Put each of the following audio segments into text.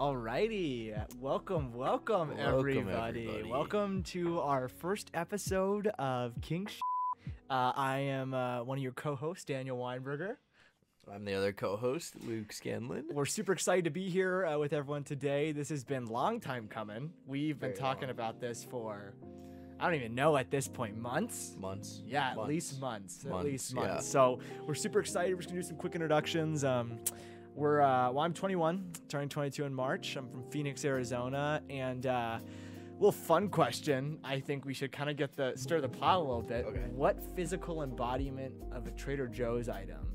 Alrighty, welcome, welcome, Welcome, everybody. everybody. Welcome to our first episode of King. Sh- uh, I am uh, one of your co-hosts, Daniel Weinberger. I'm the other co-host, Luke Scanlon. We're super excited to be here uh, with everyone today. This has been long time coming. We've been talking long. about this for, I don't even know at this point, months. Months. Yeah, at least months. At Months, least yeah. months. So we're super excited. We're just gonna do some quick introductions. Um, we're uh, well, I'm 21, turning 22 in March. I'm from Phoenix, Arizona, and uh, little fun question. I think we should kind of get the stir the pot a little bit. Okay. What physical embodiment of a Trader Joe's item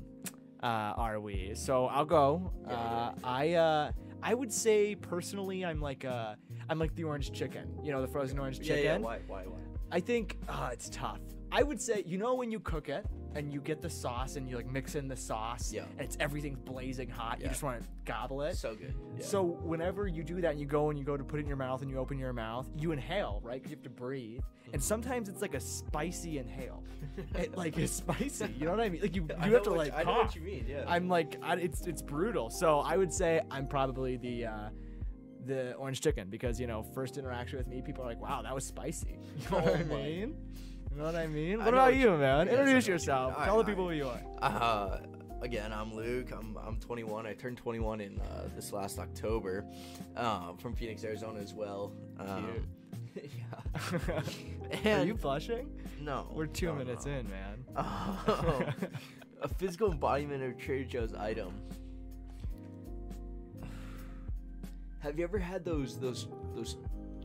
uh, are we? So I'll go. Yeah, uh, I uh, I would say personally, I'm like uh, I'm like the orange chicken. You know, the frozen orange Yeah, chicken. yeah. Why? Why? Why? I think uh, it's tough. I would say, you know, when you cook it and you get the sauce and you like mix in the sauce, Yeah. and it's everything's blazing hot. You just want to gobble it. So good. Yeah. So whenever you do that, and you go and you go to put it in your mouth and you open your mouth, you inhale, right? Because you have to breathe. Mm-hmm. And sometimes it's like a spicy inhale. it, like it's spicy. You know what I mean? Like you, you have to like I know what you mean. Yeah. I'm like, I, it's it's brutal. So I would say I'm probably the uh, the orange chicken because you know first interaction with me, people are like, wow, that was spicy. You know Oh what I mean? You know what I mean? What know about you, man? Introduce yourself. Tell the people who you are. Uh, again, I'm Luke. I'm I'm 21. I turned 21 in uh, this last October. Um, from Phoenix, Arizona as well. Um, yeah. are you blushing? no, We're two no, minutes no. in, man. Um, a physical embodiment of Trader Joe's item. Have you ever had those those those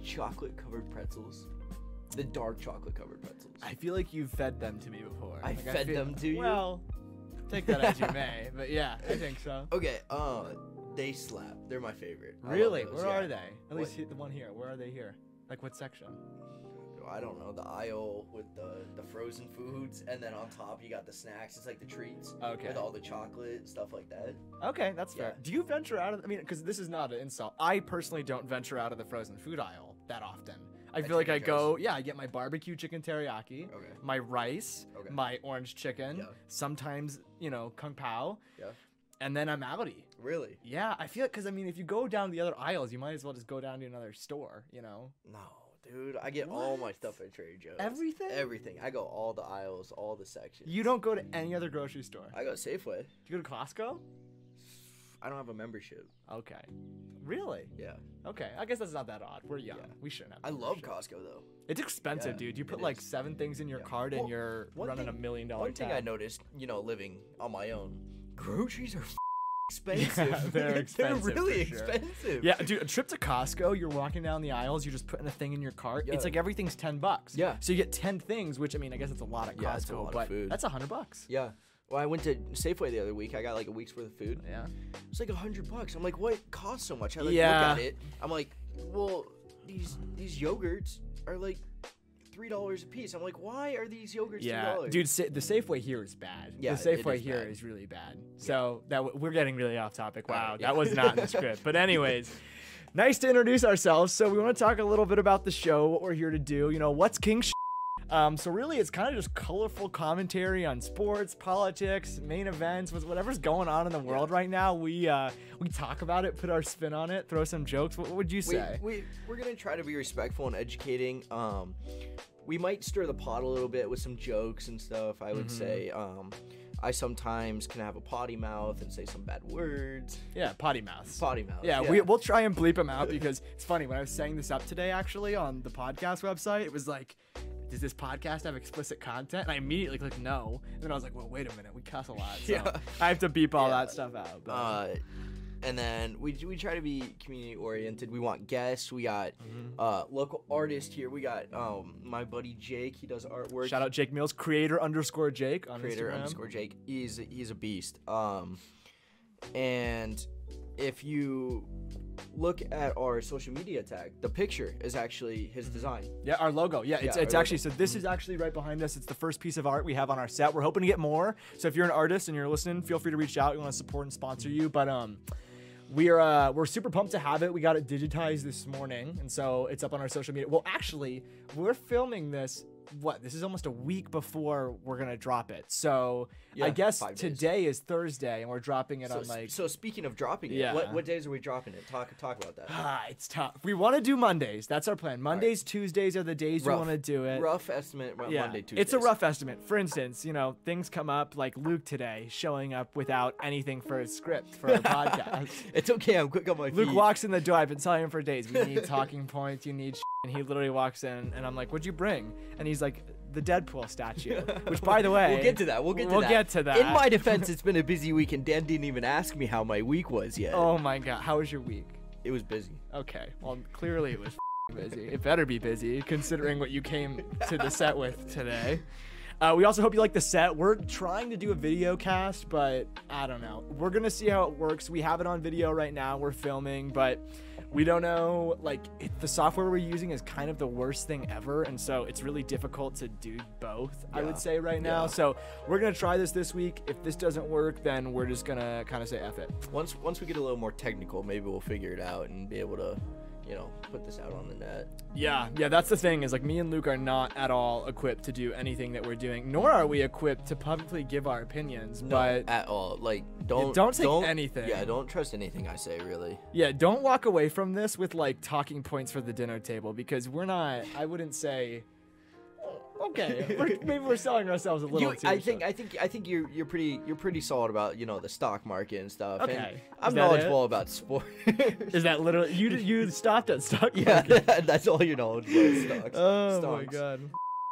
chocolate covered pretzels? The dark chocolate covered pretzels. I feel like you've fed them to me before. I Like, fed feel- them to you? Well, take that as you may, but yeah, I think so. okay, uh, they slap. They're my favorite. I Really? Where yeah. are they? At What- least he- the one here. Where are they here? Like what section? I don't know the aisle with the the frozen foods, and then on top you got the snacks. It's like the treats Okay. with all the chocolate stuff like that. Okay, that's fair. Do you venture out of? I mean, because this is not an insult. I personally don't venture out of the frozen food aisle that often. I feel like I go, yeah, I get my barbecue chicken teriyaki, Okay. my rice, Okay. my orange chicken, Yeah. sometimes you know kung pao, Yeah. and then I'm outie. Really? Yeah, I feel it because I mean, if you go down the other aisles, you might as well just go down to another store. You know, No, dude. I get all my stuff at Trader Joe's. everything. Everything. I go all the aisles, all the sections. You don't go to any other grocery store. I go Safeway. Do you go to Costco? I don't have a membership. Okay. Really? Yeah. Okay. I guess that's not that odd. We're young. Yeah. We shouldn't have. I love. Costco though. It's expensive, Yeah, dude. You put like is. seven things in your Yeah. cart and Well, you're running thing- a million dollar One thing tab. I noticed, you know, living on my own, groceries are f- expensive. Yeah, they're expensive, they're really sure. expensive. Yeah, dude, a trip to Costco, you're walking down the aisles, you're just putting a thing in your cart. Yeah. It's like everything's 10 bucks. Yeah. So you get 10 things, which I mean, I guess it's a lot at Costco, Yeah, lot but food. that's a 100 bucks. Yeah. Well, I went to Safeway the other week. I got like a week's worth of food. Yeah. It's like a hundred bucks. I'm like, what costs so much? I like Yeah. look at it. I'm like, well, these these yogurts are like three dollars a piece. I'm like, why are these yogurts Yeah, dollars? dude, sa- the Safeway here is bad. Yeah, the Safeway is here bad. is really bad. So that w- we're getting really off topic. Uh, Wow, yeah. that was not in the script. But anyways, nice to introduce ourselves. So we want to talk a little bit about the show, what we're here to do. You know, what's King. Sh- um, so really, it's kind of just colorful commentary on sports, politics, main events, whatever's going on in the world right now. We uh, we talk about it, put our spin on it, throw some jokes. What, would you say? we we're gonna try to be respectful and educating. Um, we might stir the pot a little bit with some jokes and stuff. I would Mhm. say. Um, I sometimes can have a potty mouth and say some bad words. yeah, potty mouth. Potty mouth. Yeah, we, we'll try and bleep him out because it's funny when I was saying this up today actually on the podcast website. It was like, does this podcast have explicit content? And I immediately clicked no. And then I was like, well, wait a minute, we cuss a lot. So Yeah. I have to beep all Yeah. that stuff out. But, Uh, and then we, we try to be community oriented. We want guests. We got Mhm. uh, local artists here. We got um, my buddy Jake. He does artwork. Shout out Jake Mills, creator underscore Jake on creator Instagram. underscore Jake. He's he's a beast. Um, and if you look at our social media tag, the picture is actually his design. Yeah, our logo. Yeah, it's, Yeah, it's our actually so this is actually right behind us. It's the first piece of art we have on our set. We're hoping to get more. So if you're an artist and you're listening, feel free to reach out. We want to support and sponsor you. But um we're uh we're super pumped to have it. We got it digitized this morning, and so it's up on our social media. Well, actually, we're filming this what? This is almost a week before we're gonna drop it. So Yeah, I guess days. today is Thursday, and we're dropping it So, on like. so speaking of dropping it, Yeah. what, what days are we dropping it? Talk talk about that. Ah, it's tough. We want to do Mondays. That's our plan. Mondays, Tuesdays are the days we want to do it. Rough estimate yeah, Monday, Tuesday. it's a rough estimate. For instance, you know, things come up like Luke today showing up without anything for his script for a podcast. It's okay. I'm quick on my feet. Luke walks in the door. I've been telling him for days. We need talking points. You need. And he literally walks in, and I'm like, "What'd you bring?" And he's like, "The Deadpool statue." Which, by the way, we'll get to that. We'll get to we'll that. get to that. In my defense, it's been a busy week, and Dan didn't even ask me how my week was yet. oh my god, how was your week? It was busy. Okay, well, clearly it was busy. It better be busy, considering what you came to the set with today. Uh, we also hope you like the set. We're trying to do a video cast, but I don't know. We're gonna see how it works. We have it on video right now. We're filming, but we don't know. Like it, the software we're using is kind of the worst thing ever, and so it's really difficult to do both. I would say right now. Yeah. So we're gonna try this this week. If this doesn't work, then we're just gonna kind of say F it. Once once we get a little more technical, maybe we'll figure it out and be able to, you know, put this out on the net. Yeah, yeah, that's the thing is like me and Luke are not at all equipped to do anything that we're doing, nor are we equipped to publicly give our opinions. No, but at all. Like don't don't take anything. Yeah, don't trust anything I say. Really. yeah, don't walk away from this with like talking points for the dinner table because we're not. I wouldn't say. Okay, we're, maybe we're selling ourselves a little You, too. I think. I think I think you're you're pretty you're pretty solid about you know the stock market and stuff. and Okay. I'm Is that knowledgeable about sports. is that literally you? You stopped at stock yeah, market. that's all knowledgeable about stocks. Oh my god.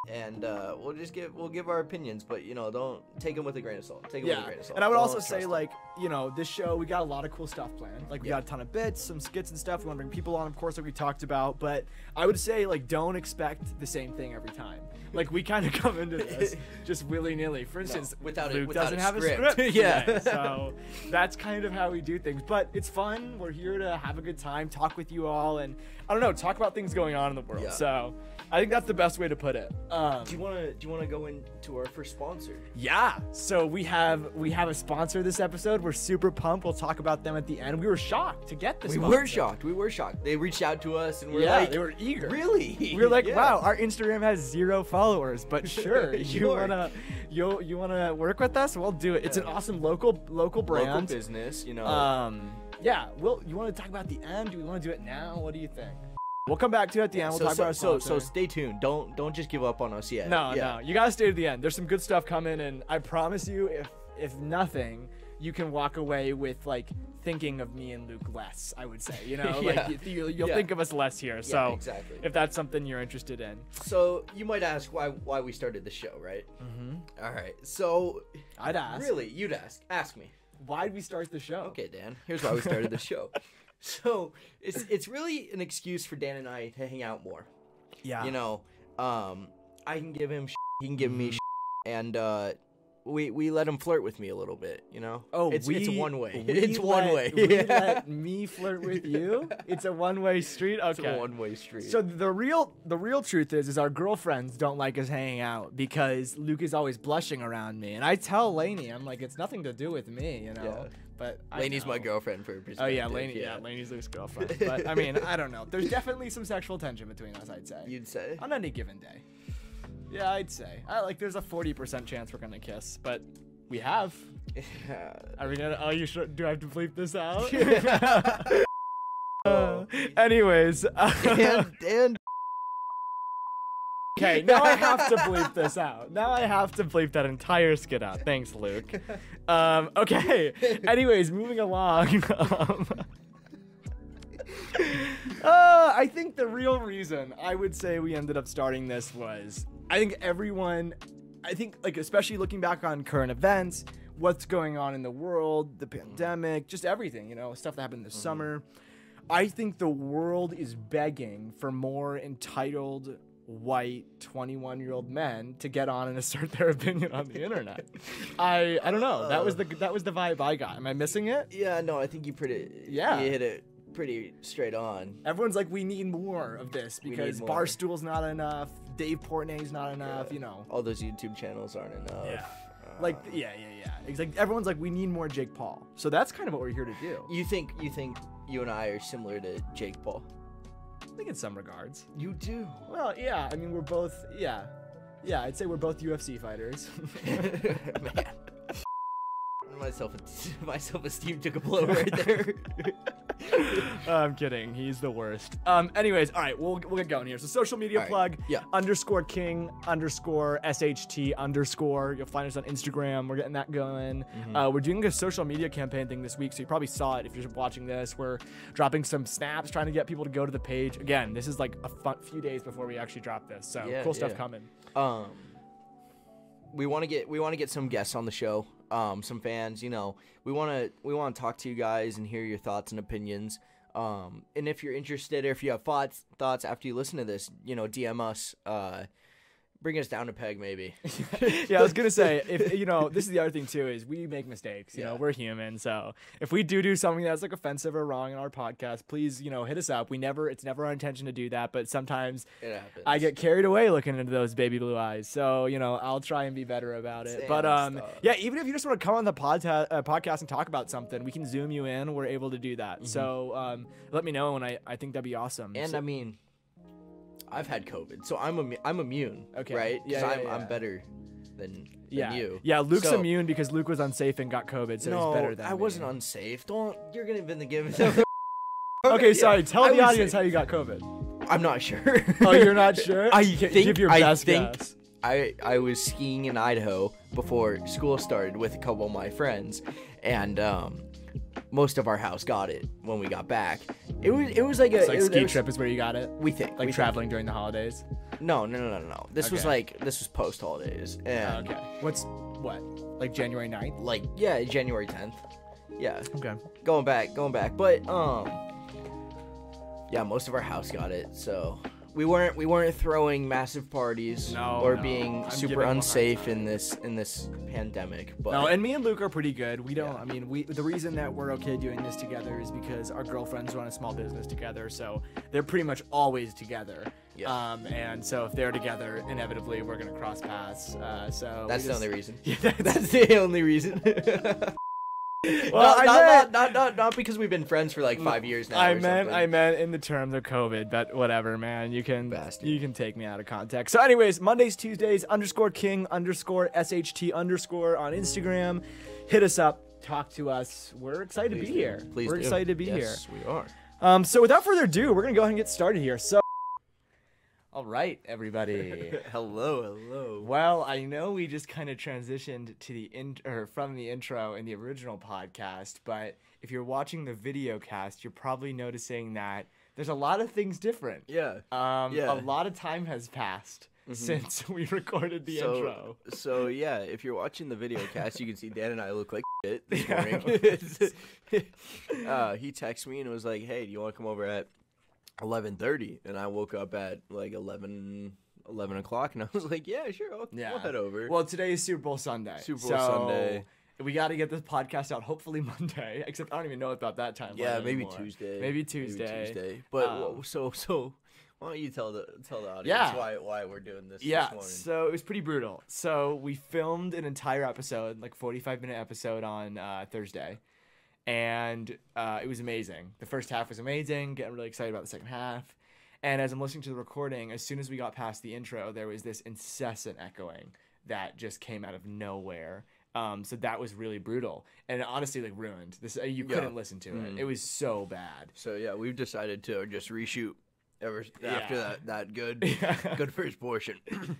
And uh, we'll just give we'll give our opinions, but you know don't take them with a grain of salt. Take them with a grain of salt. and I would Don't also say trust 'em. like you know this show we got a lot of cool stuff planned. Like we Yeah. got a ton of bits, some skits and stuff. We want to bring people on, of course, like we talked about. But I would say like don't expect the same thing every time. Like we kind of come into this just willy nilly. For instance, without a- Luke without doesn't a have script. a script. Yeah. today, so that's kind of how we do things. But it's fun. We're here to have a good time, talk with you all, and I don't know, talk about things going on in the world. Yeah. So I think that's the best way to put it. Um, do you want to do you want to go into our first sponsor? yeah. So we have we have a sponsor this episode. We're super pumped. We'll talk about them at the end. We were shocked to get this. We sponsor. were shocked. We were shocked. They reached out to us and we're Yeah, like, they were eager. really? We were like, Yeah. wow, our Instagram has zero followers, but sure, you Sure. wanna you you wanna work with us? We'll do it. It's an awesome local local brand, Local business, you know. Um, yeah. Well, you want to talk about the end? Do we want to do it now? What do you think? We'll come back to it at the end. We'll so, talk so, about our so, so stay tuned. Don't don't just give up on us yet. No, yeah. no, you gotta stay to the end. There's some good stuff coming, and I promise you, if if nothing, you can walk away with like thinking of me and Luke less. I would say, you know, Yeah. like you, you'll Yeah. think of us less here. So exactly. if that's something you're interested in, So you might ask why why we started the show, right? mm-hmm. All right. So I'd ask. really, you'd ask. Ask me. Why'd we start the show? Okay, Dan. Here's why we started the show. So it's it's really an excuse for Dan and I to hang out more. Yeah. You know, um, I can give him, sh- he can give Mm-hmm. me, sh- and uh, we we let him flirt with me a little bit. You know. Oh, it's we, it's one way. It's one let- way. We Yeah. let me flirt with you. It's a one-way street. Okay. It's a one way street. So the real the real truth is is our girlfriends don't like us hanging out because Luke is always blushing around me, and I tell Lainey I'm like it's nothing to do with me, you know. Yeah. But Lainey's my girlfriend for Oh yeah, perspective, Lainey. Yeah, Lainey's Luke's girlfriend. But I mean, I don't know. There's definitely some sexual tension between us. I'd say You'd say. on any given day. Yeah, I'd say. I like. There's a 40% chance we're gonna kiss, but we have. Yeah. Are we gonna? Oh, you should. Do I have to bleep this out? Uh, anyways. Dan, Dan, Okay, now I have to bleep this out. Now I have to bleep that entire skit out. Thanks, Luke. Um, okay. Anyways, moving along. Um, uh, I think the real reason I would say we ended up starting this was I think everyone, I think like especially looking back on current events, what's going on in the world, the mm-hmm. pandemic, just everything, you know, stuff that happened this mm-hmm. summer. I think the world is begging for more entitled white 21 year old men to get on and assert their opinion on the internet. I I don't know. That was the uh. that was the vibe I got. Am I missing it? yeah, no, I think you pretty. Yeah. You hit it pretty straight on. Everyone's like, we need more of this because more. Barstool's not enough, Dave Portnoy's not enough, Yeah. you know. All those YouTube channels aren't enough. Yeah. Uh, Like yeah, yeah, yeah. It's like everyone's like, we need more Jake Paul. So that's kind of what we're here to do. you think you think you and I are similar to Jake Paul? I think in some regards. You do. Well, yeah. I mean, we're both yeah. Yeah, I'd say we're both UFC fighters. Man. My self my self esteem took a blow right there. I'm kidding. He's the worst. Um. Anyways, all right. We'll we'll get going here. So social media right, plug. yeah. Underscore King underscore sht underscore. You'll find us on Instagram. We're getting that going. Mm-hmm. Uh, we're doing a social media campaign thing this week, so you probably saw it if you're watching this. We're dropping some snaps, trying to get people to go to the page. Again, this is like a fun, few days before we actually drop this, so Yeah, cool stuff yeah. coming. um we want to get we want to get some guests on the show um some fans you know we want to we want to talk to you guys and hear your thoughts and opinions. Um and if you're interested or if you have thoughts thoughts after you listen to this you know dm us uh bring us down a peg maybe yeah, I was gonna say if you know this is the other thing too is we make mistakes. You know, we're human, so if we do do something that's like offensive or wrong in our podcast, please you know hit us up. We never it's never our intention to do that, but sometimes it happens I get carried away looking into those baby blue eyes. So you know I'll try and be better about it. Sam, but um stop. yeah, even if you just want to come on the podca- uh, podcast and talk about something, we can zoom you in. We're able to do that. So um let me know, and I I think that'd be awesome. Mm-hmm. and So- i mean i've had covid so i'm immu- i'm immune Okay. right Yeah, yeah, I'm, yeah. i'm better than, than yeah, you yeah. Luke's So- immune because Luke was unsafe and got COVID, so no he's better than i me. wasn't unsafe don't you're gonna even give Okay, Yeah, sorry. Tell I the audience safe. how you got COVID. i'm not sure Oh, you're not sure? I think give your I think guess. I I was skiing in Idaho before school started with a couple of my friends, and um, most of our house got it when we got back. It was it was like a like it ski was- trip is where you got it. We think Like we think. traveling during the holidays. No, no, no, no, no. This was like this was post holidays, and okay. What's what? Like January 9th? like yeah, January tenth. Yeah, Okay. going back, going back, but um, yeah, most of our house got it, so. We weren't we weren't throwing massive parties No, or no. being I'm super giving him a hard unsafe in this in this pandemic. But No, and me and Luke are pretty good. We don't. Yeah. I mean, we. The reason that we're okay doing this together is because our girlfriends run a small business together, so they're pretty much always together. Yeah. Um, and so if they're together, inevitably we're gonna cross paths. Uh, so That's the only reason. Yeah, that's, That's the only reason. Well, not, I not, meant- not, not, not, because we've been friends for like five years now. I or meant something. I meant in the terms of COVID, but whatever, man. You can Bastard. you can take me out of context. So, anyways, Mondays, Tuesdays, underscore King underscore SHT underscore on Instagram. Hit us up, talk to us. We're excited Please to be do. here. Please We're do. excited to be here. yes, we are. Um, so without further ado, we're gonna go ahead and get started here. So, all right, everybody. hello, hello. Well, I know we just kind of transitioned to the in or from the intro in the original podcast, but if you're watching the video cast, you're probably noticing that there's a lot of things different. Yeah. Um, Yeah. Mm-hmm. a lot of time has passed since we recorded the so, intro. so yeah, if you're watching the video cast, you can see Dan and I look like shit this morning. uh, he texted me and was like, "Hey, do you want to come over at 11:30?" And I woke up at like 11, 11 o'clock, and I was like, "Yeah, sure, I'll, Yeah. I'll head over." Well, today is Super Bowl Sunday. Super Bowl so Sunday. We got to get this podcast out hopefully Monday. Except I don't even know about that time. Yeah, maybe Tuesday. Maybe Tuesday. Tuesday. But Um, so so, why don't you tell the tell the audience Yeah. why why we're doing this Yeah, this morning? so it was pretty brutal. So we filmed an entire episode, like 45 minute episode on uh, Thursday, and uh, it was amazing. The first half was amazing. Getting really excited about the second half. And as I'm listening to the recording, as soon as we got past the intro, there was this incessant echoing that just came out of nowhere. Um, so that was really brutal, and honestly like ruined this. Uh, you couldn't listen to it. Mhm. It was so bad. So yeah, we've decided to just reshoot ever after Yeah. that that good Yeah. good first portion.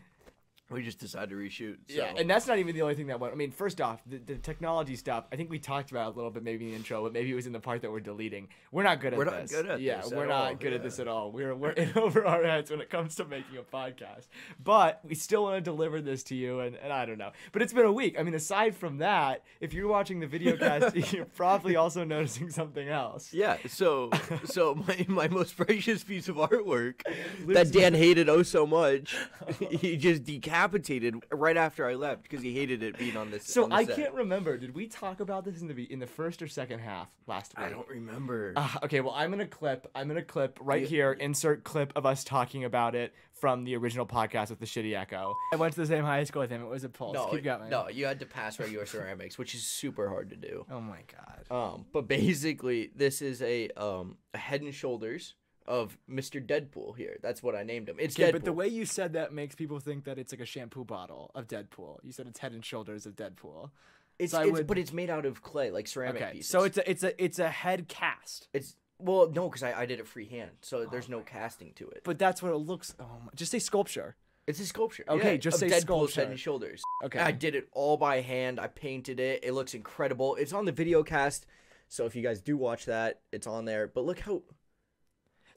we just decided to reshoot. So. Yeah, and that's not even the only thing that went. I mean, first off, the, the technology stuff. I think we talked about it a little bit, maybe in the intro, but maybe it was in the part that we're deleting. We're not good at We're not this. good at yeah, this we're not all, good at this at all. We're we're in over our heads when it comes to making a podcast. But we still want to deliver this to you, and, and I don't know. But it's been a week. I mean, aside from that, if you're watching the video cast, you're probably also noticing something else. Yeah, so so my, my most precious piece of artwork that Dan hated oh so much, he just decapitated right after I left because he hated it being on this. So on the I set. can't remember. Did we talk about this in the in the first or second half last week? I don't remember. Uh, okay, well, I'm gonna clip. I'm gonna clip right Yeah. here. Insert clip of us talking about it from the original podcast with the shitty echo. I went to the same high school with him. It was a pulse. no, Keep going. no, you had to pass regular ceramics, which is super hard to do. Oh my god. Um, but basically, this is a um a Head and Shoulders of Mr. Deadpool here. That's what I named him. It's Okay, Deadpool. but the way you said that makes people think that it's like a shampoo bottle of Deadpool. You said it's head and shoulders of Deadpool. it's, so it's would- but it's made out of clay, like ceramic Okay, pieces. so it's a it's a it's a head cast, it's well, no, because I, I did it freehand, so oh there's Oh no casting to it. but that's what it looks. Oh, my, just say sculpture. It's a sculpture. Okay, yeah, just say Deadpool's sculpture. head and shoulders. Okay. I did it all by hand. I painted it. It looks incredible. It's on the video cast. So if you guys do watch that, it's on there. But look how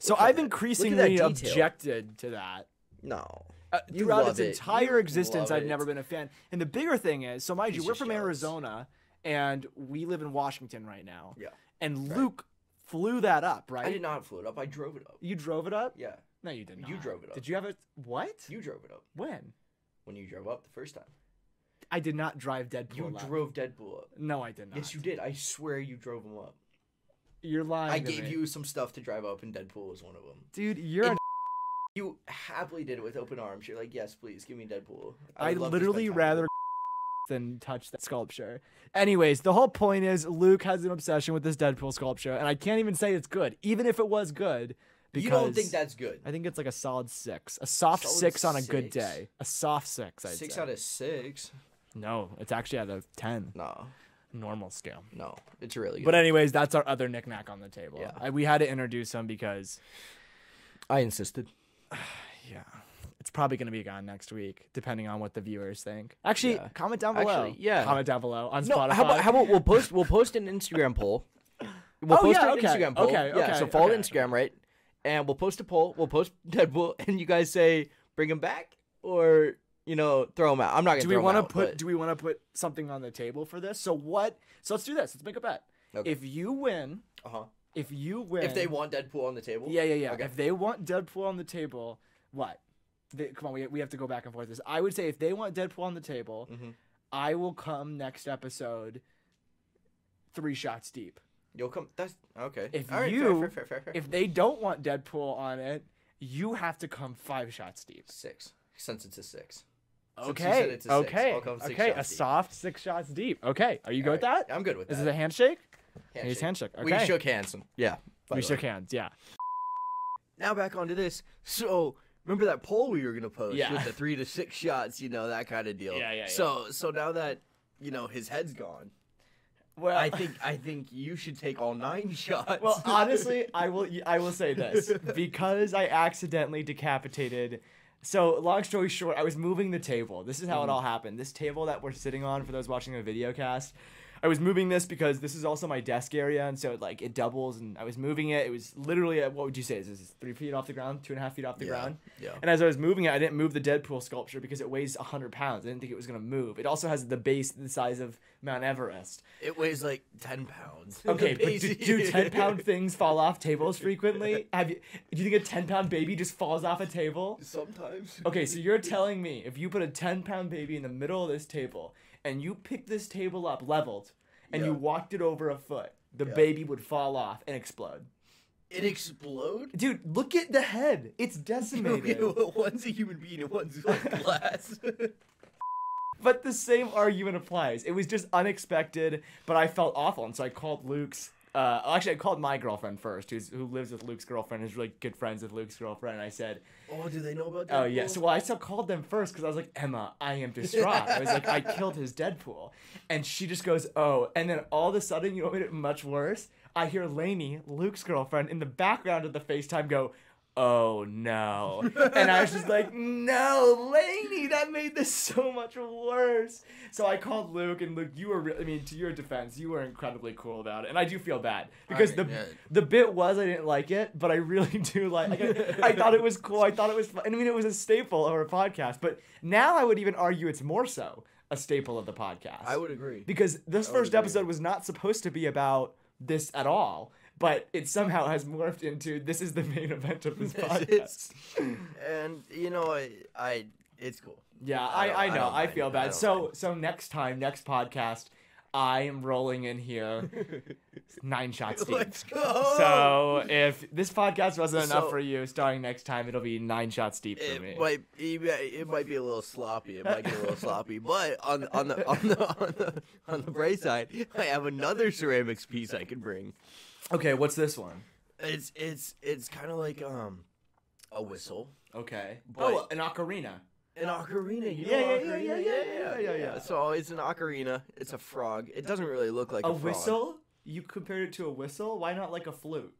So I've that. Look at that increasingly objected to that. no. Uh, throughout its entire You existence, I've it. never been a fan. And the bigger thing is, so mind you, we're from jealous. Arizona, and we live in Washington right now. Yeah. And Right. Luke flew that up, right? I did not flew it up. I drove it up. You drove it up? Yeah. No, you did not. You drove it up. Did you have it? What? You drove it up when? when you drove up the first time. I did not drive Deadpool. You up. drove Deadpool up. No, I did not. Yes, you did. I swear you drove him up. You're lying. I gave me. you some stuff to drive up, and Deadpool was one of them. dude. You're. An- You happily did it with open arms. You're like, yes, please, give me Deadpool. I would love to spend literally rather than touch that sculpture. Anyways, the whole point is Luke has an obsession with this Deadpool sculpture, and I can't even say it's good, even if it was good. Because You don't think that's good? I think it's like a solid six, a soft Solid six on a good day, a soft six. I'd Six say. out of six. no, it's actually out of ten, No, normal scale. no, it's really good. But anyways, that's our other knickknack on the table. Yeah. I, we had to introduce him because I insisted. yeah, it's probably going to be gone next week, depending on what the viewers think. Actually, Yeah. comment down below. Actually, yeah. comment down below on No, Spotify. how about how about we'll post we'll post an Instagram poll. We'll Oh, post yeah, an okay, Instagram poll. okay, yeah, okay, so follow okay. Instagram, right? And we'll post a poll. We'll post Deadpool, and you guys say bring him back or you know throw him out. I'm not gonna. do we want to put do we want to put something on the table for this? So what? So let's do this. Let's make a bet. Okay. If you win, uh huh. if you win, If they want Deadpool on the table. yeah, yeah, yeah. Okay. If they want Deadpool on the table, what? They, come on, we, we have to go back and forth. This I would say if they want Deadpool on the table, Mhm. I will come next episode. Three shots deep. You'll come. That's okay. If All right, fair, you- fair, fair, fair. If they don't want Deadpool on it, you have to come five shots deep. six, since it's a six. Since you Okay. said it's a okay. I'll six okay. A shots deep. soft six shots deep. Okay. Are you good with that? I'm good with Is that. it a handshake? handshake. He's handshake. We shook hands. Yeah. We shook hands. Yeah. now back onto this. So remember that poll we were gonna post Yeah. with the three to six shots, you know, that kind of deal. Yeah, yeah, yeah. So so now that you know his head's gone, Well, I think I think you should take all nine shots. Well, honestly, I will. I will say this because I accidentally decapitated. So, long story short, I was moving the table. This is how it mm-hmm. all happened. This table that we're sitting on, for those watching the video cast, I was moving this because this is also my desk area, and so like it doubles. And I was moving it. It was literally at what would you say? Is this three feet off the ground, two and a half feet off the Yeah, ground? yeah. And as I was moving it, I didn't move the Deadpool sculpture because it weighs hundred pounds. I didn't think it was gonna move. It also has the base the size of Mount Everest. it weighs like ten pounds. Okay, but do, do ten pound things fall off tables frequently? Have you? Do you think a ten pound baby just falls off a table? Sometimes. Okay, so you're telling me if you put a ten pound baby in the middle of this table and you pick this table up leveled and you walked it over a foot, the Yeah. baby would fall off and explode. It explode. Dude, look at the head. It's Okay, decimated. well, one's a human being and one's like glass. But the same argument applies. It was just unexpected, but I felt awful, and so I called Luke's. Uh, actually, I called my girlfriend first, who's who lives with Luke's girlfriend, is really good friends with Luke's girlfriend. And I said, oh, do they know about that? "Oh yeah." So well, I still called them first because I was like, "Emma, I am distraught." I was like, "I killed his Deadpool," and she just goes, "Oh," and then all of a sudden, you know what made it much worse? I hear Lainey, Luke's girlfriend, in the background of the FaceTime go. Oh no. And I was just like, no, Lainey, that made this so much worse. So I called Luke, and Luke, you were, re- I mean, to your defense, you were incredibly cool about it. And I do feel bad because Alright, the the bit was I didn't like it, but I really do like, like I, I thought it was cool. I thought it was fun. I mean, it was a staple of our podcast, but now I would even argue it's more so a staple of the podcast. I would agree. Because this I first episode was not supposed to be about this at all, but it somehow has morphed into this is the main event of this podcast. And you know, I, I, it's cool. Yeah, I I, I, I know. don't I, feel bad. don't so so next time, next podcast, I am rolling in here nine shots deep. Let's go. So if this podcast wasn't enough for you, starting next time, it'll be nine shots deep for me. It might, it might- it might be a little sloppy. It might get a little sloppy, but on on the on the on the on the bright side, I have another ceramics piece I could bring. Okay, what's this one? It's it's it's kind of like um a whistle. Okay. But- oh, an ocarina. An ocarina, you Yeah, know yeah, ocarina? yeah, yeah, yeah, yeah, yeah. So it's an ocarina. It's a frog. It doesn't really look like a, a whistle? You compared it to a whistle? Why not like a flute?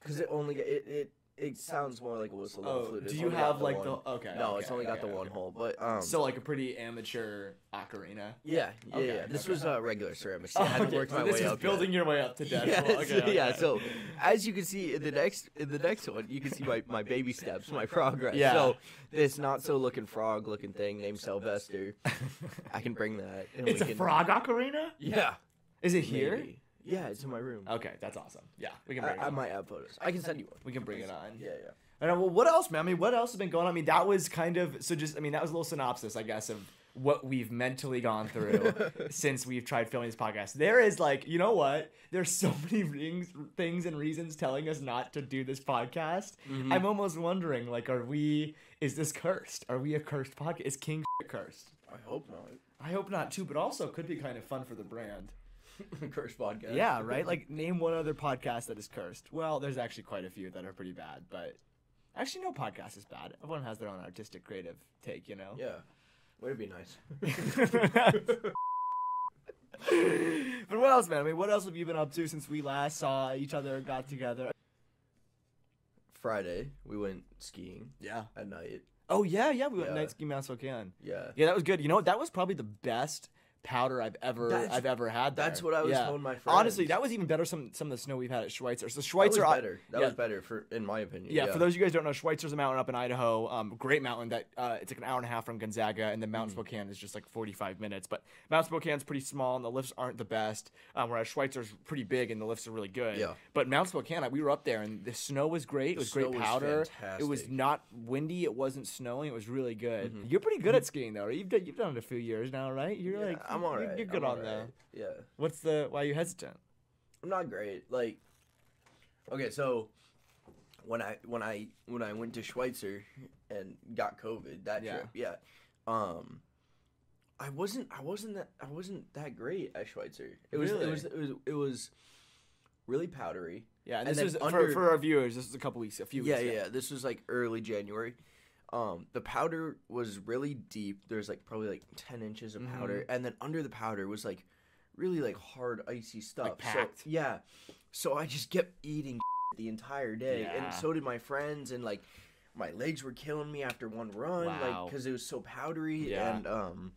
because it only it, it it sounds more like a whistle than a Oh, flute. do you only got have like one- the okay? No, okay, it's only got okay, the one okay. hole. But um, So like a pretty amateur ocarina. yeah, yeah, Okay, yeah. This okay. was uh, regular ceramics. Oh, I hadn't okay, worked so my this way is up building yet. your way up to death. Yes, okay, yeah. So as you can see in the next in the next one, you can see my, my baby steps, my progress. Yeah. So this not so looking frog looking thing named Sylvester, I can bring that. and it's we a can- frog ocarina. Yeah. Is it here? maybe. Yeah, it's in my room. Okay, that's awesome. Yeah, we can bring I, it. I on. might have photos. I can send you one. We can bring it on. Yeah, yeah. I know. Well, what else, man? I mean, what else has been going on? I mean, that was kind of so. Just, I mean, that was a little synopsis, I guess, of what we've mentally gone through since we've tried filming this podcast. There is like, you know what? There's so many things, things and reasons telling us not to do this podcast. Mm-hmm. I'm almost wondering, like, are we? Is this cursed? Are we a cursed podcast? Is King cursed? I hope not. I hope not too, but also could be kind of fun for the brand. Curse podcast. Yeah, right? Like name one other podcast that is cursed. Well, there's actually quite a few that are pretty bad, but actually no podcast is bad. Everyone has their own artistic creative take, you know. Yeah. Would it be nice? but what else, man? I mean, what else have you been up to since we last saw each other, got together? Friday, we went skiing Yeah. at night. Oh yeah, yeah. We went Yeah. night ski Mount Spokane. Yeah. Yeah, that was good. You know? That was probably the best powder I've ever That's- I've ever had. There. that's what I was yeah. telling my Honestly, that was even better. Some some of the snow we've had at Schweitzer. So That was Schweitzer, better. That yeah. was better for, in my opinion. Yeah, for those of you guys who don't know, Schweitzer's a mountain up in Idaho. Um, great mountain that uh, it's like an hour and a half from Gonzaga, and then Mount Mm. Spokane is just like 45 minutes. But Mount Spokane's pretty small, and the lifts aren't the best. Um, whereas Schweitzer's pretty big, and the lifts are really good. Yeah. But Mount Spokane, we were up there, and the snow was great. It The was great snow was powder. It was not windy. It wasn't snowing. It was really good. Mm-hmm. You're pretty good at skiing, though. You've done, you've done it a few years now, right? You're Yeah, like I'm you're- alright. You're good I'm on alright. that. Yeah. What's the? Why are you hesitant? I'm not great. Like, okay, so when I when I when I went to Schweitzer and got COVID that Yeah. trip, yeah, um, I wasn't I wasn't that I wasn't that great at Schweitzer. It was Really? it was it was it was really powdery. Yeah, and, And this is under- for, for our viewers. This is a couple weeks, a few Yeah, weeks. yeah, This was like early January. Um, the powder was really deep. There's like probably like ten inches of powder, Mm-hmm. and then under the powder was like really like hard icy stuff. packed. So yeah, so I just kept eating the entire day, Yeah. and so did my friends, and like my legs were killing me after one run, like because it was so powdery, Yeah. and um,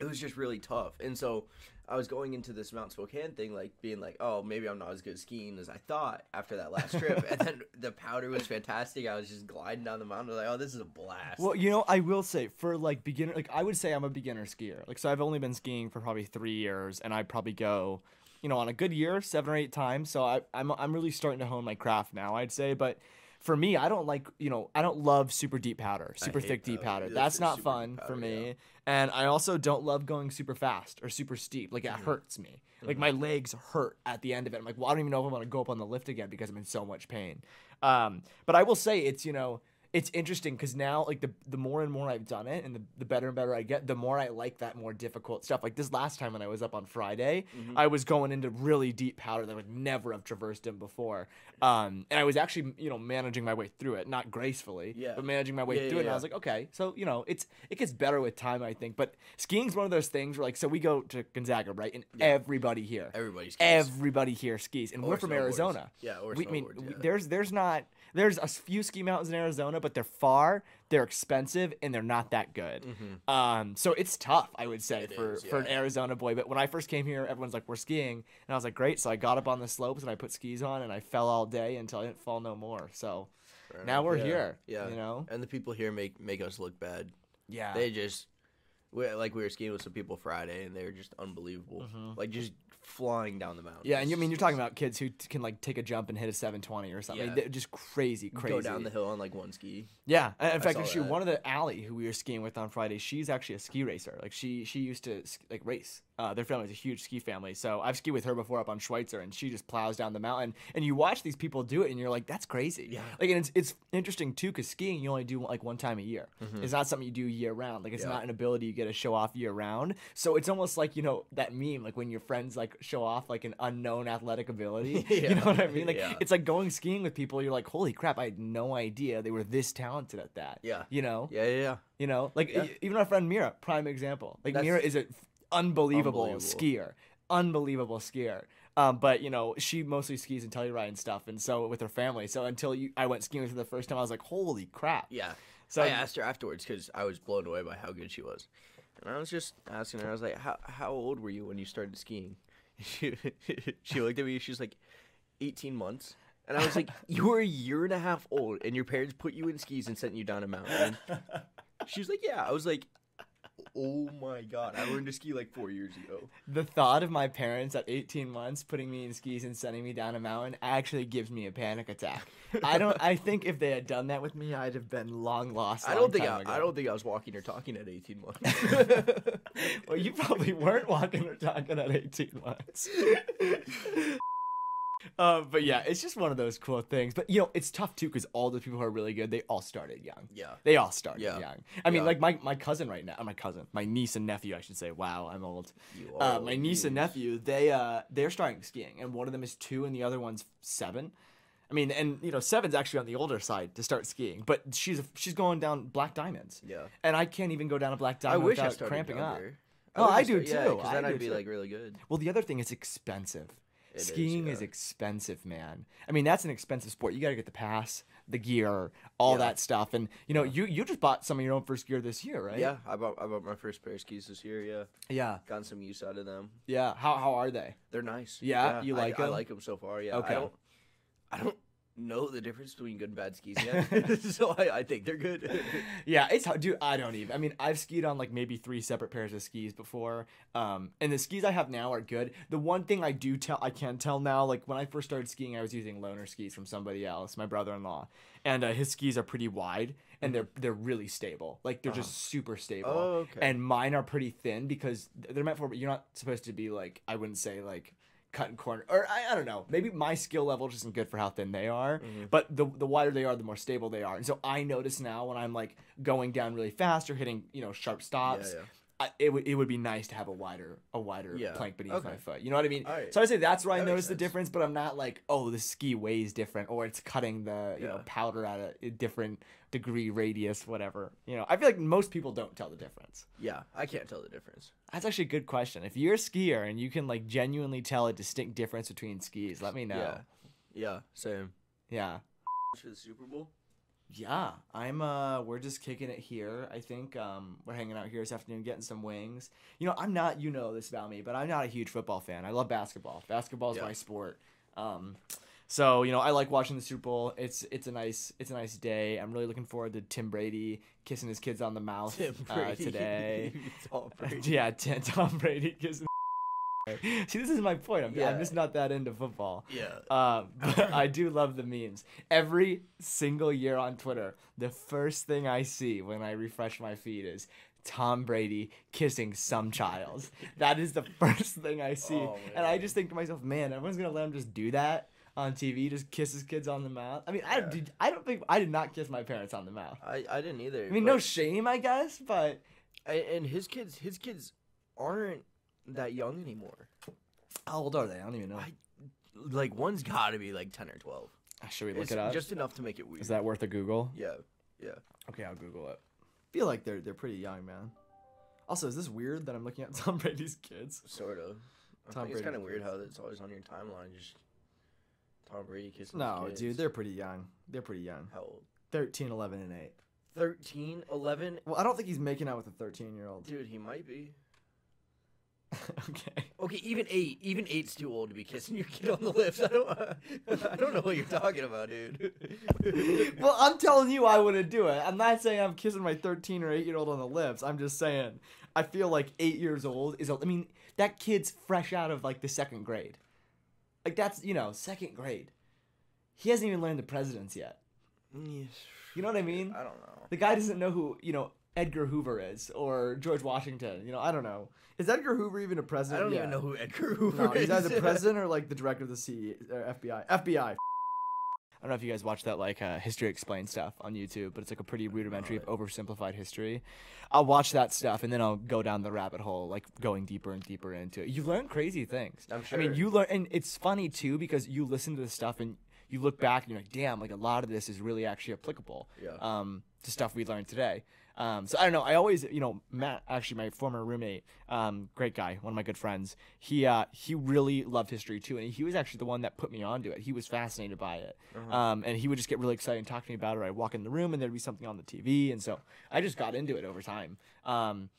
it was just really tough. And so I was going into this Mount Spokane thing, like being like, oh, maybe I'm not as good skiing as I thought after that last trip. and then the powder was fantastic. I was just gliding down the mountain, like, oh, this is a blast. Well, you know, I will say for like beginner, like I would say I'm a beginner skier. Like, so I've only been skiing for probably three years, and I probably go, you know, on a good year, seven or eight times. So I, I'm I'm really starting to hone my craft now. I'd say, but for me, I don't like, you know, I don't love super deep powder, super thick deep powder. powder. That's That's not fun deep for me. yeah. And I also don't love going super fast or super steep. Like it Mm-hmm. hurts me. Like my legs hurt at the end of it. I'm like, well, I don't even know if I want to go up on the lift again because I'm in so much pain. Um, but I will say it's you know it's interesting because now like the the more and more I've done it and the, the better and better I get, the more I like that more difficult stuff. Like this last time when I was up on Friday, Mm-hmm. I was going into really deep powder that I would never have traversed in before. Um, and I was actually you know managing my way through it, not gracefully, Yeah. but managing my way Yeah, through yeah, it. And I was like, okay, so you know it's it gets better with time, I think. But skiing's one of those things where like so we go to Gonzaga, right, and everybody here, Everybody skis. everybody here skis, and Or we're from. Arizona. Yeah, or we, I mean, we- there's there's not there's a few ski mountains in Arizona, but they're far, they're expensive, and they're not that good. Um, so it's tough, I would say, Mm-hmm. It for is, for an. Arizona boy. But when I first came here, everyone's like, "We're skiing," and I was like, "Great!" So I got up on the slopes and I put skis on, and I fell all day until I didn't fall no more. So now we're Yeah, here. Yeah. you know. And the people here make make us look bad. Yeah, They just, we, like we were skiing with some people Friday, and they were just unbelievable. Mm-hmm. Like just flying down the mountain. Yeah, and you I mean you're talking about kids who t- can like take a jump and hit a 720 or something. Yeah. They're just crazy, crazy. go down the hill on like one ski. Yeah, and in fact, saw actually, that. one of the alley who we were skiing with on Friday, she's actually a ski racer. Like she she used to sk- like race. Uh, their family's a huge ski family, so I've skied with her before up on Schweitzer, and she just plows down the mountain. And you watch these people do it, and you're like, "That's crazy." Yeah. Like, and it's it's interesting too, because skiing you only do like one time a year. Mm-hmm. It's not something you do year round. Like, it's Yeah. not an ability you get to show off year round. So it's almost like you know that meme, like when your friends like show off like an unknown athletic ability. yeah. You know what I mean? Like, Yeah. it's like going skiing with people. You're like, "Holy crap! I had no idea they were this talented at that." Yeah. You know. Yeah, yeah, yeah. You know, like even our friend Mira, prime example. Like That's- Mira is a unbelievable, Unbelievable. skier, unbelievable skier. Um, but you know, she mostly skis and Telluride and stuff, and so with her family. So until you, I went skiing with her the first time, I was like, holy crap. Yeah. So I asked her afterwards because I was blown away by how good she was, and I was just asking her. I was like, "How how old were you when you started skiing?" She she looked at me. She's like, 18 months." And I was like, "You were a year and a half old, and your parents put you in skis and sent you down a mountain." She was like, "Yeah." I was like, "Oh my god! I learned to ski like four years ago." The thought of my parents at 18 months putting me in skis and sending me down a mountain actually gives me a panic attack. I don't. I think if they had done that with me, I'd have been long lost. I don't think I. I don't think I was walking or talking at 18 months. well, you probably weren't walking or talking at 18 months. uh, but yeah, it's just one of those cool things. But you know, it's tough too because all the people who are really good, they all started young. yeah. They all started Yeah. young. I mean, Yeah. like my, my cousin right now, uh, my cousin, my niece and nephew, I should say. Wow, I'm old. You Uh, are my niece and nephew, they uh, they're starting skiing, and one of them is two, and the other one's seven. I mean, and you know, seven's actually on the older side to start skiing, but she's she's going down black diamonds, Yeah. and I can't even go down a black I diamond wish without started cramping up. younger. Oh, I do yeah, too. I then I'd be too. like really good. Well, the other thing is expensive. It is, Skiing is yeah. expensive, man. I mean, that's an expensive sport. You got to get the pass, the gear, all Yeah. that stuff. And you know, you you just bought some of your own first gear this year, right? Yeah, I bought I bought my first pair of skis this year. Yeah, Yeah. gotten some use out of them. Yeah. How how are they? They're nice. Yeah? You like I, I 'em? like them so far. Yeah. Okay. I don't. I don't know the difference between good and bad skis yet, so I, I think they're good. Yeah, it's hard, dude. I don't even. I mean, I've skied on like maybe three separate pairs of skis before. Um, and the skis I have now are good. The one thing I do tell, I can tell now, like when I first started skiing, I was using loaner skis from somebody else, my brother-in-law, and uh, his skis are pretty wide and they're they're really stable. Like they're just super stable. Oh, okay. And mine are pretty thin because they're meant for. You're not supposed to be like I wouldn't say like cutting corner or I, I don't know maybe my skill level just isn't good for how thin they are Mm-hmm. but the the wider they are the more stable they are and so i notice now when i'm like going down really fast or hitting you know sharp stops yeah. I, it, would it would be nice to have a wider a wider Yeah. plank beneath Okay. my foot you know what i mean Alright. so i say that's where i That makes notice the difference but i'm not like oh the ski weighs different or it's cutting the you know powder at a, a different degree radius whatever you know i feel like most people don't tell the difference yeah, I can't tell the difference. that's actually a good question. If you're a skier and you can like genuinely tell a distinct difference between skis, let me know. Yeah, yeah, same. Yeah. For the Super Bowl. Yeah. I'm uh we're just kicking it here. I think um we're hanging out here this afternoon getting some wings. You know, I'm not you know this about me, but I'm not a huge football fan. I love basketball. Basketball is Yeah. my sport. Um so, you know, I like watching the Super Bowl. It's it's a nice it's a nice day. I'm really looking forward to Tim Brady kissing his kids on the mouth uh, today. Tom Brady. yeah, T- Tom Brady kissing. See, this is my point. I'm, Yeah. I'm just not that into football. Yeah. Um, but I do love the memes. Every single year on Twitter, the first thing I see when I refresh my feed is Tom Brady kissing some child. That is the first thing I see. Oh, and I just think to myself, man, everyone's going to let him just do that on TV, just kisses kids on the mouth. I mean, I, did, I don't think, I did not kiss my parents on the mouth. I, I didn't either. I mean, no shame, I guess, but and his kids his kids aren't that young anymore. how old are they? I don't even know. I- Like one's got to be like ten or twelve. Ah, should we look It's it up? just enough to make it weird. Is that worth a Google? Yeah, yeah. Okay, I'll Google it. feel like they're they're pretty young, man. Also, is this weird that I'm looking at Tom Brady's kids? Sort of. I Tom Brady's it's kind of weird how it's always on your timeline. Just Tom Brady kissing. his No, kids. dude, they're pretty young. They're pretty young. how old? 13, 11, and 8. 13, 11? Well, I don't think he's making out with a 13 year old. Dude, he might be. okay. Okay, even eight. Even eight's too old to be kissing your kid on the lips. I don't. I don't know what you're talking about, dude. well, I'm telling you, I wouldn't do it. I'm not saying I'm kissing my 13 or 8 year old on the lips. I'm just saying, I feel like 8 years old is. a- I mean, that kid's fresh out of like the second grade. Like, that's, you know, second grade. He hasn't even learned the presidents yet. You know what I mean? I don't know. The guy doesn't know who, you know, Edgar Hoover is or George Washington. You know, I don't know. Is Edgar Hoover even a president? I don't Yeah. even know who Edgar Hoover No, is. he's either the president or like the director of the C or FBI. FBI. I don't know if you guys watch that like uh, history explained stuff on YouTube, but it's like a pretty rudimentary of oversimplified history. I'll watch that stuff and then I'll go down the rabbit hole, like going deeper and deeper into it. You learn crazy things. I'm sure. I mean, you learn, and it's funny too because you listen to this stuff and you look back and you're like, damn, like a lot of this is really actually applicable. Yeah. Um, to stuff we learned today. Um, so I don't know. I always, you know, Matt, actually my former roommate, um, great guy, one of my good friends. He uh, he really loved history too, and he was actually the one that put me onto it. He was fascinated by it, um, and he would just get really excited and talk to me about it. I'd walk in the room and there'd be something on the TV, and so I just got into it over time. Um,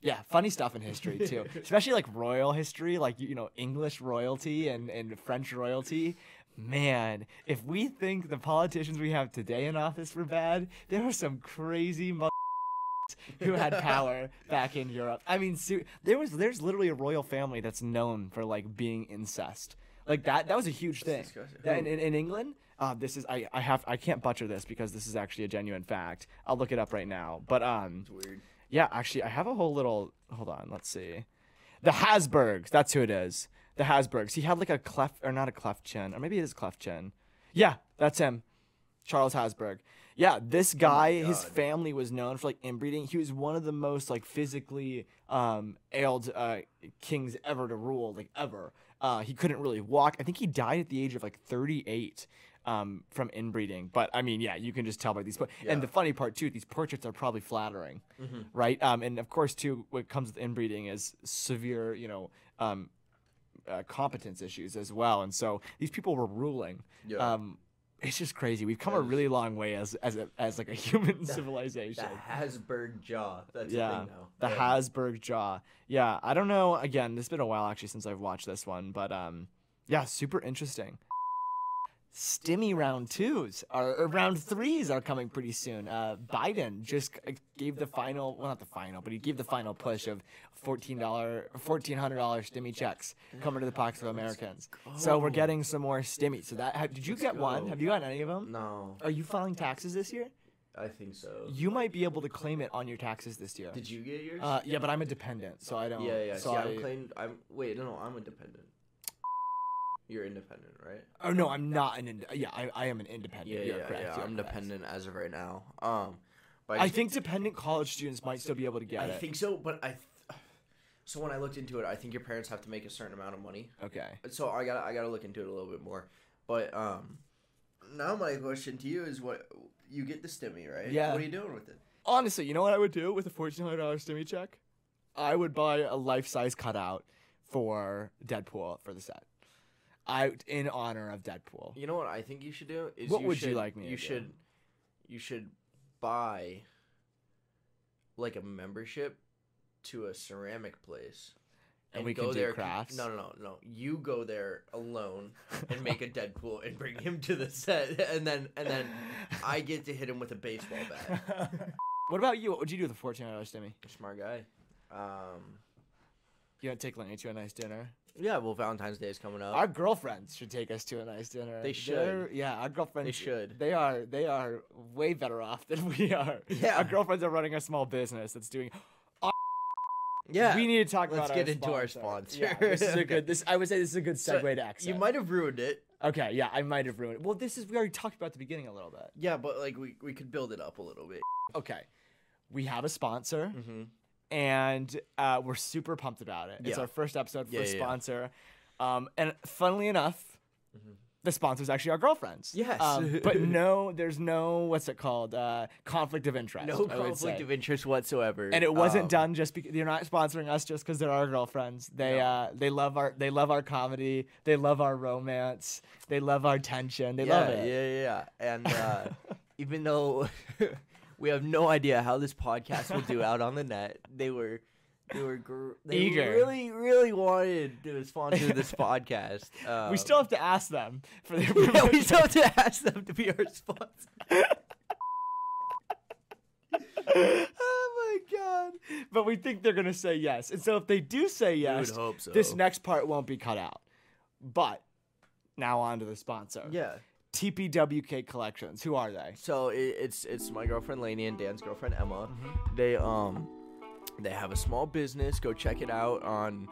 yeah, funny stuff in history too, especially like royal history, like you know English royalty and and French royalty. Man, if we think the politicians we have today in office were bad, there are some crazy mo- who had power back in Europe. I mean, ser- there was there's literally a royal family that's known for like being incest. Like that that was a huge thing. That in, in, England, uh, this is I, I have I can't butcher this because this is actually a genuine fact. I'll look it up right now. But um weird. yeah, actually, I have a whole little. Hold on, let's see. The Habsburgs. That's who it is. The Habsburgs. He had like a cleft, or not a cleft chin, or maybe it is cleft chin. Yeah, that's him. Charles Habsburg. Yeah, this guy, his family was known for like inbreeding. He was one of the most like physically um, ailed uh, kings ever to rule, like ever. Uh, he couldn't really walk. I think he died at the age of like 38 um, from inbreeding. But I mean, yeah, you can just tell by these. po- And the funny part too, these portraits are probably flattering, right? Um, and of course, too, what comes with inbreeding is severe, you know, um, uh, competence issues as well. And so these people were ruling. Yeah. Um, it's just crazy. We've come a really long way as as a, as like a human civilization. The Habsburg jaw. That's yeah, the the Yeah. Habsburg jaw. Yeah, I don't know. Again, it's been a while actually since I've watched this one, but um, yeah, super interesting. Stimmy round twos are or round threes are coming pretty soon. Uh, Biden just gave the final, well, not the final, but he gave the final push of fourteen dollar, fourteen hundred dollar stimmy checks coming to the pockets of Americans. So we're getting some more stimmy. So that ha- did you get one? Have you gotten any of them? No, Are you filing taxes this year? I think so. You might be able to claim it on your taxes this year. Did you get yours? Uh, yeah, but I'm a dependent, so I don't. yeah, yeah. So See, I, I'm claimed. I'm wait. No, no. I'm a dependent. You're independent, right? oh no, I'm not an. Ind- yeah, I, I am an independent. Yeah, You're yeah, correct. yeah. you're I'm correct. dependent as of right now. Um, but I just- think dependent college students might still be able to get I it. think so, but I. Th- so when I looked into it, I think your parents have to make a certain amount of money. Okay. So I got I got to look into it a little bit more. But um, now my question to you is what you get the stimmy right? Yeah. What are you doing with it? Honestly, you know what I would do with a fourteen hundred dollars stimmy check? I would buy a life size cutout for Deadpool for the set. I in honor of Deadpool. You know what I think you should do is What you would you should- like me to You do? should you should buy like a membership to a ceramic place. And we can do crafts? No, no, no, no. You go there alone and make a Deadpool and bring him to the set, and then and then I get to hit him with a baseball bat. what about you? What would you do with a fourteen dollars stimmy? Smart guy. Um, You want to take Lenny to a nice dinner? Yeah. Well, Valentine's Day is coming up. Our girlfriends should take us to a nice dinner. They They're- yeah, our girlfriends. They should. They are. They are way better off than we are. Yeah. Our girlfriends are running a small business that's doing. yeah. We need to talk Let's about. get our into our sponsor. sponsor. Yeah, this is a good. This I would say this is a good So, segue to exit. You might have ruined it. Okay, yeah, I might have ruined it. Well, this is we already talked about the beginning a little bit. Yeah, but like we, we could build it up a little bit. Okay, we have a sponsor, Mm-hmm. And uh, we're super pumped about it. It's our first episode for Yeah, a yeah, yeah. sponsor, um, and funnily enough, the sponsor's actually our girlfriends. Yes. um, but no, there's no what's it called? Uh, conflict of interest. No I conflict of interest whatsoever. and it wasn't Um, done just because they're not sponsoring us just because they're our girlfriends. They No. uh they love our they love our comedy. They love our romance. They love our tension. They yeah, love it. Yeah, yeah, yeah. And uh, even though we have no idea how this podcast will do out on the net, they were they were gr- they Eager. really really wanted to sponsor this podcast. Um, we still have to ask them for their yeah, we still have to ask them to be our sponsor. oh my god! But we think they're gonna say yes, and so if they do say yes, so. this next part won't be cut out. But now on to the sponsor. Yeah. TPWK Collections. Who are they? So it, it's it's my girlfriend Lainey and Dan's girlfriend Emma. Mm-hmm. They um they have a small business. Go check it out on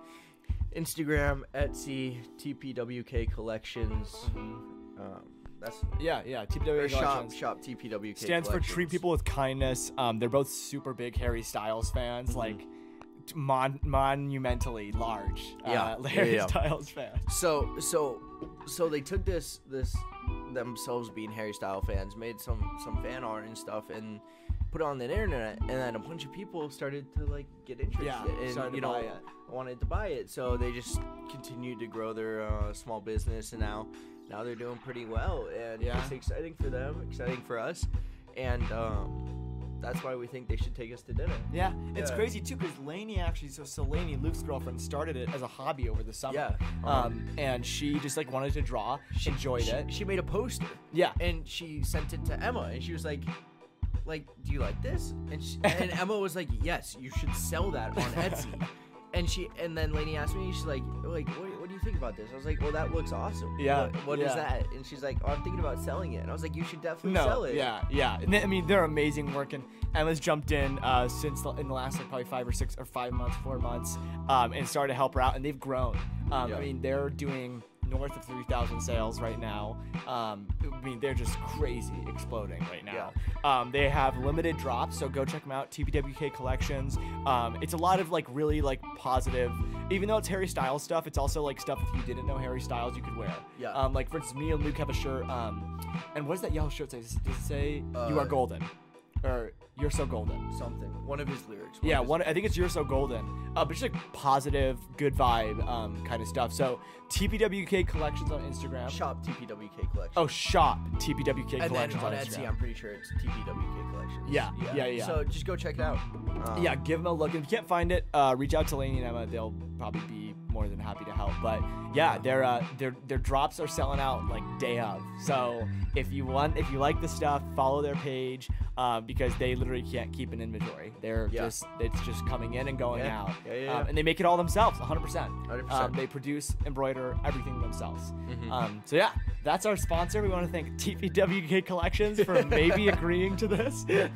Instagram, Etsy, TPWK Collections. Mm-hmm. Um, that's Yeah, yeah. TPWK shop shop TPWK stands for treat people with kindness. Um, they're both super big Harry Styles fans, Mm-hmm. like mon- monumentally large. Yeah, uh, yeah, Harry yeah. Styles fans. So so so they took this this themselves being Harry Style fans, made some some fan art and stuff, and put it on the internet, and then a bunch of people started to like get interested Yeah, and you know buy it. wanted to buy it. So they just continued to grow their uh, small business, and now now they're doing pretty well, and Yeah. it's exciting for them, exciting for us, and um, that's why we think they should take us to dinner. Yeah, it's Yeah. crazy too because Lainey actually, so, Lainey, Luke's girlfriend, started it as a hobby over the summer. Yeah, Um, and she just like wanted to draw, She enjoyed she, it. She made a poster. Yeah. and she sent it to Emma, and she was like, "Like, do you like this?" And she, and Emma was like, "Yes, you should sell that on Etsy." and she and then Lainey asked me, she's like, "Like, what do you think about this?" I was like, "Well, that looks awesome." Yeah, What, what is yeah. that? And she's like, "Oh, I'm thinking about selling it." And I was like, "You should definitely No, sell it." yeah, yeah. They- I mean, they're amazing working. Emma's jumped in uh, since the, in the last like probably five or six or five months, four months, um, and started to help her out, and they've grown. Um, Yeah. I mean, they're doing north of 3,000 sales right now. Um, I mean, they're just crazy exploding right now. Um, they have limited drops, so go check them out. TPWK Collections. Um, it's a lot of like really like positive. Even though it's Harry Styles stuff, it's also like stuff if you didn't know Harry Styles you could wear. Yeah. Um, like for instance, me and Luke have a shirt. Um, and what does that yellow shirt say? Does it say "You are Uh, golden" or "You're so golden"? something. One of his lyrics. Yeah, his one. I think it's "You're so golden." Uh, but just like positive, good vibe, um, kind of stuff. So TPWK Collections on Instagram. Shop TPWK collection. Oh, shop TPWK and then Collections on on Etsy, Instagram. I'm pretty sure it's TPWK collections. Yeah, yeah, yeah. So just go check it out. Um, yeah, give them a look. If you can't find it, uh, reach out to Lainey and Emma. They'll probably be more than happy to help. But yeah, their uh, their their drops are selling out like day of. So if you want, if you like the stuff, follow their page uh, because they literally can't keep an inventory. They're Yeah. just it's just coming in and going Yeah. out. Yeah, Um, and they make it all themselves, 100%. 100%. Um, they produce, embroider everything themselves. Mhm. Um, so yeah, that's our sponsor. We want to thank TPWK Collections for maybe agreeing to this. And,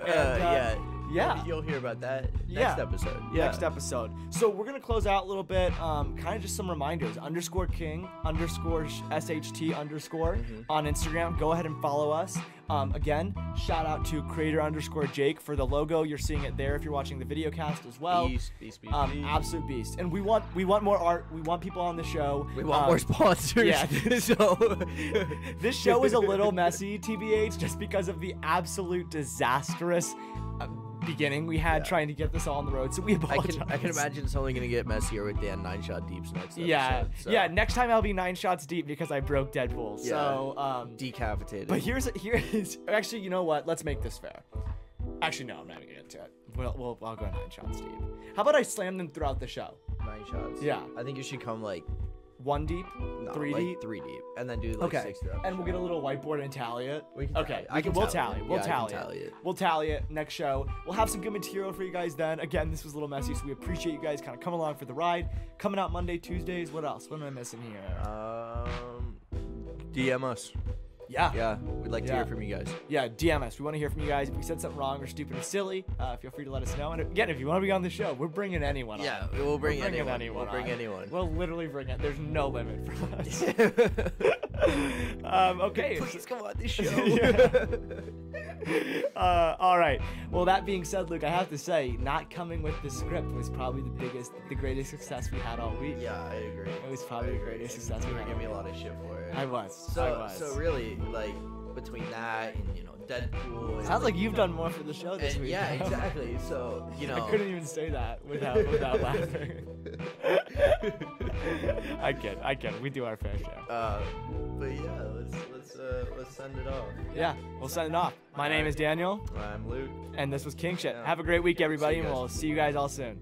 Uh, yeah. Yeah. You'll hear about that Yeah. next episode. Yeah. next episode. So we're gonna close out a little bit. Um, kind of just some reminders. Underscore King underscore SHT underscore Mm-hmm. on Instagram. Go ahead and follow us. Um, again, shout out to creator underscore Jake for the logo. You're seeing it there if you're watching the video cast as well. Beast, beast, beast, Um, beast. absolute beast. And we want we want more art. We want people on the show. We want Um, more sponsors. yeah. so this show is a little messy, TBH, just because of the absolute disastrous uh, beginning we had Yeah. trying to get this all on the road. So we I apologize. can I can imagine it's only gonna get messier with Dan Nine Shot Deeps next episode. Yeah, so. yeah. Next time I'll be nine shots deep because I broke Deadpool. So, um, Decapitated. but here's here is actually, you know what? Let's make this fair. Actually, no, I'm not gonna get into it. We'll, we'll I'll go nine shots deep. How about I slam them throughout the show? nine shots. Yeah. I think you should come like One deep, no, three like deep. three deep, and then do like Okay, six throughout. and we'll get a little whiteboard and tally it. We can okay, I can we'll tally tally. it. We'll Yeah, can tally, tally it. it. We'll tally it next show. We'll have some good material for you guys then. Again, this was a little messy, so we appreciate you guys kind of coming along for the ride. Coming out Monday, Tuesdays. What else? What am I missing here? Um, DM us. Yeah. Yeah, we'd like to hear from you guys. yeah, DM us. We want to hear from you guys. If we said something wrong or stupid or silly, uh, feel free to let us know. And again, if you want to be on the show, we're bringing anyone on. Yeah, we'll bring bringing anyone. We'll bring on. anyone. We'll literally bring it. There's no limit for us. um, okay. Please come on this show. uh, all right. Well, that being said, Luke, I have to say, not coming with the script was probably the biggest, the greatest success we had all week. yeah, I agree. It was probably the greatest success You we were giving me a lot of shit for it. I was. So, I was. so really, like between that and you know Deadpool. Sounds like you've done more for the show this And week. yeah, exactly. So you know. I couldn't even say that without without laughing. I kid, I kid. We do our fair share. Uh, but yeah, let's let's uh, let's send it off. Yeah, we'll send it off. My name is Daniel, I'm Luke. and this was King Shit. Yeah. Have a great week, everybody, and we'll see you guys all soon.